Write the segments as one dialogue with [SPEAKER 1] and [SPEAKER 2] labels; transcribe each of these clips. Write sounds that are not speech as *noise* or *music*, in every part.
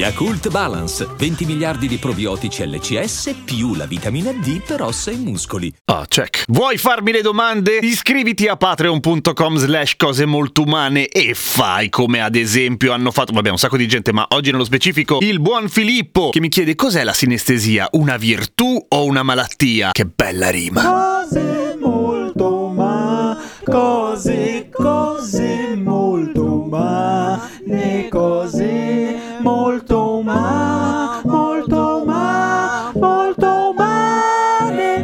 [SPEAKER 1] Yakult Balance, 20 miliardi di probiotici LCS più la vitamina D per ossa e muscoli.
[SPEAKER 2] Ah, check. Vuoi farmi le domande? Iscriviti a patreon.com slash cose molto umane e fai come ad esempio hanno fatto, vabbè un sacco di gente, ma oggi nello specifico il buon Filippo che mi chiede cos'è la sinestesia, una virtù o una malattia? Che bella rima.
[SPEAKER 3] Cose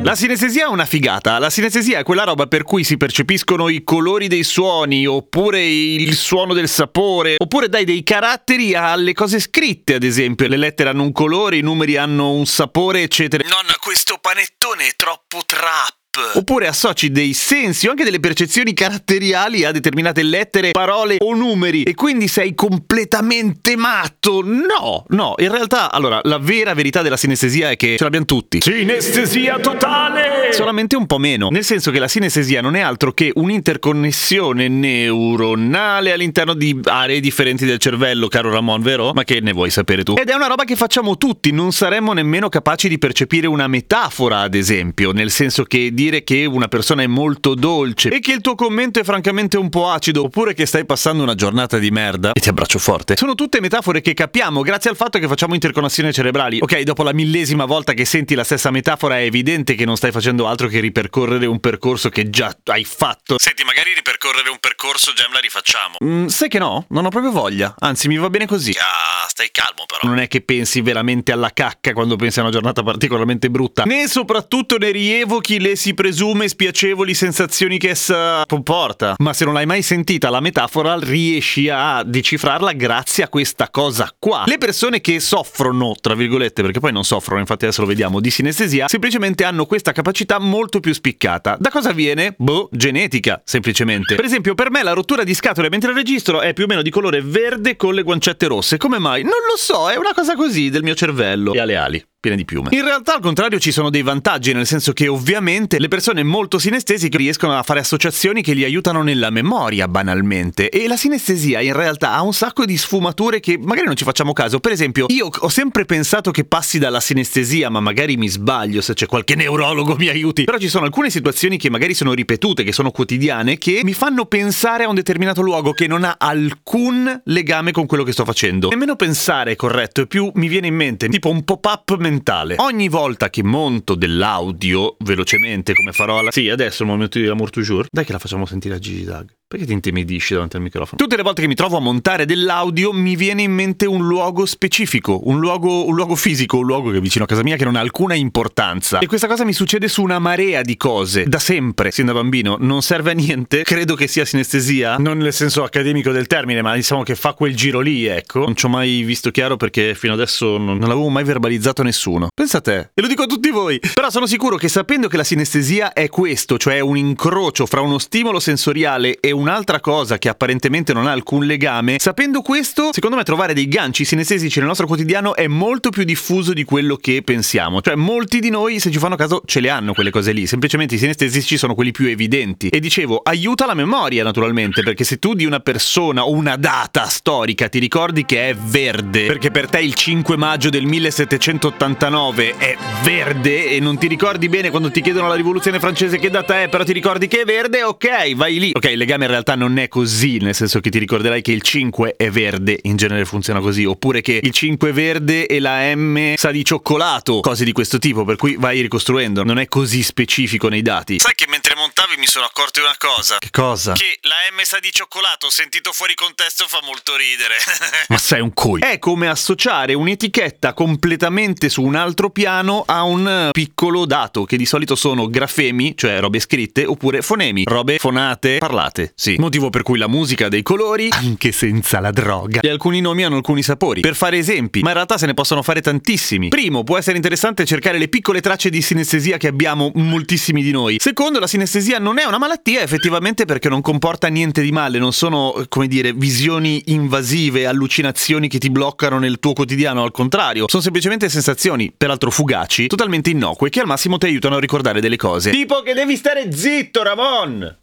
[SPEAKER 2] La sinestesia è una figata. La sinestesia è quella roba per cui si percepiscono i colori dei suoni, oppure il suono del sapore, oppure dai dei caratteri alle cose scritte, ad esempio. Le lettere hanno un colore, i numeri hanno un sapore, eccetera. Nonna, questo panettone è troppo trap. Oppure associ dei sensi o anche delle percezioni caratteriali a determinate lettere, parole o numeri e quindi sei completamente matto. No, no, in realtà, allora, la vera verità della sinestesia è che ce l'abbiamo tutti.
[SPEAKER 3] Sinestesia totale!
[SPEAKER 2] Solamente un po' meno, nel senso che la sinestesia non è altro che un'interconnessione neuronale all'interno di aree differenti del cervello, caro Ramon, vero? Ma che ne vuoi sapere tu? Ed è una roba che facciamo tutti, non saremmo nemmeno capaci di percepire una metafora, ad esempio, nel senso che dire che una persona è molto dolce e che il tuo commento è francamente un po' acido, oppure che stai passando una giornata di merda e ti abbraccio forte, sono tutte metafore che capiamo grazie al fatto che facciamo interconnessioni cerebrali. Ok, dopo la millesima volta che senti la stessa metafora è evidente che non stai facendo altro che ripercorrere un percorso che già hai fatto. Senti, magari ripercorrere un percorso già me la rifacciamo. Mm, sai che no? Non ho proprio voglia. Anzi, mi va bene così. Ah, stai calmo però. Non è che pensi veramente alla cacca quando pensi a una giornata particolarmente brutta, né soprattutto ne rievochi le si presume spiacevoli sensazioni che essa comporta. Ma se non l'hai mai sentita la metafora, riesci a decifrarla grazie a questa cosa qua. Le persone che soffrono, tra virgolette, perché poi non soffrono, infatti adesso lo vediamo, di sinestesia, semplicemente hanno questa capacità molto più spiccata. Da cosa viene? Boh, genetica, semplicemente. Per esempio, per me la rottura di scatole mentre registro è più o meno di colore verde con le guancette rosse. Come mai? Non lo so, è una cosa così del mio cervello. E alle ali piene di piume. In realtà, al contrario, ci sono dei vantaggi, nel senso che ovviamente le persone molto sinestesiche riescono a fare associazioni che li aiutano nella memoria, banalmente. E la sinestesia in realtà ha un sacco di sfumature che magari non ci facciamo caso. Per esempio, io ho sempre pensato che passi dalla sinestesia, ma magari mi sbaglio se c'è qualche neurologo mi aiuti. Però ci sono alcune situazioni che magari sono ripetute, che sono quotidiane, che mi fanno pensare a un determinato luogo che non ha alcun legame con quello che sto facendo. Nemmeno pensare è corretto, e più mi viene in mente, tipo un pop-up mentale. Ogni volta che monto dell'audio velocemente, come farò alla... Sì, adesso è il momento di l'amour toujours. Dai che la facciamo sentire a Gigi Dag. Perché ti intimidisci davanti al microfono? Tutte le volte che mi trovo a montare dell'audio mi viene in mente un luogo specifico, un luogo, un luogo fisico, un luogo che è vicino a casa mia che non ha alcuna importanza. E questa cosa mi succede su una marea di cose, da sempre, sin da bambino. Non serve a niente, credo che sia sinestesia, non nel senso accademico del termine, ma diciamo che fa quel giro lì, ecco. Non ci ho mai visto chiaro perché fino adesso non, non l'avevo mai verbalizzato nessuno. Pensa a te, e lo dico a tutti voi. Però sono sicuro che sapendo che la sinestesia è questo, cioè un incrocio fra uno stimolo sensoriale e un'altra cosa che apparentemente non ha alcun legame, sapendo questo, secondo me trovare dei ganci sinestesici nel nostro quotidiano è molto più diffuso di quello che pensiamo. Cioè, molti di noi, se ci fanno caso, ce le hanno quelle cose lì. Semplicemente i sinestesici sono quelli più evidenti. E dicevo, aiuta la memoria, naturalmente, perché se tu di una persona o una data storica ti ricordi che è verde, perché per te il 5 maggio del 1789 è verde e non ti ricordi bene quando ti chiedono la rivoluzione francese che data è, però ti ricordi che è verde, ok, vai lì. Ok, il legame in realtà non è così, nel senso che ti ricorderai che il 5 è verde, in genere funziona così, oppure che il 5 è verde e la M sa di cioccolato, cose di questo tipo, per cui vai ricostruendo, non è così specifico nei dati. Sai che mentre montavi mi sono accorto di una cosa. Che cosa? Che la M sa di cioccolato, sentito fuori contesto, fa molto ridere. *laughs* Ma sei un coi. È come associare un'etichetta completamente su un altro piano a un piccolo dato, che di solito sono grafemi, cioè robe scritte, oppure fonemi, robe fonate, parlate. Sì. Motivo per cui la musica ha dei colori, anche senza la droga. E alcuni nomi hanno alcuni sapori. Per fare esempi, ma in realtà se ne possono fare tantissimi. Primo, può essere interessante cercare le piccole tracce di sinestesia che abbiamo moltissimi di noi. Secondo, la sinestesia non è una malattia effettivamente perché non comporta niente di male, non sono, come dire, visioni invasive, allucinazioni che ti bloccano nel tuo quotidiano, al contrario, sono semplicemente sensazioni, peraltro fugaci, totalmente innocue, che al massimo ti aiutano a ricordare delle cose. Tipo che devi stare zitto, Ramon!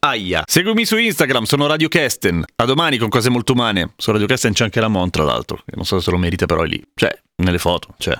[SPEAKER 2] Aia. Seguimi su Instagram, sono Radio Kesten. A domani con cose molto umane. Su Radio Kesten c'è anche la Mon, tra l'altro. Non so se lo merita, però è lì. Cioè, nelle foto, cioè.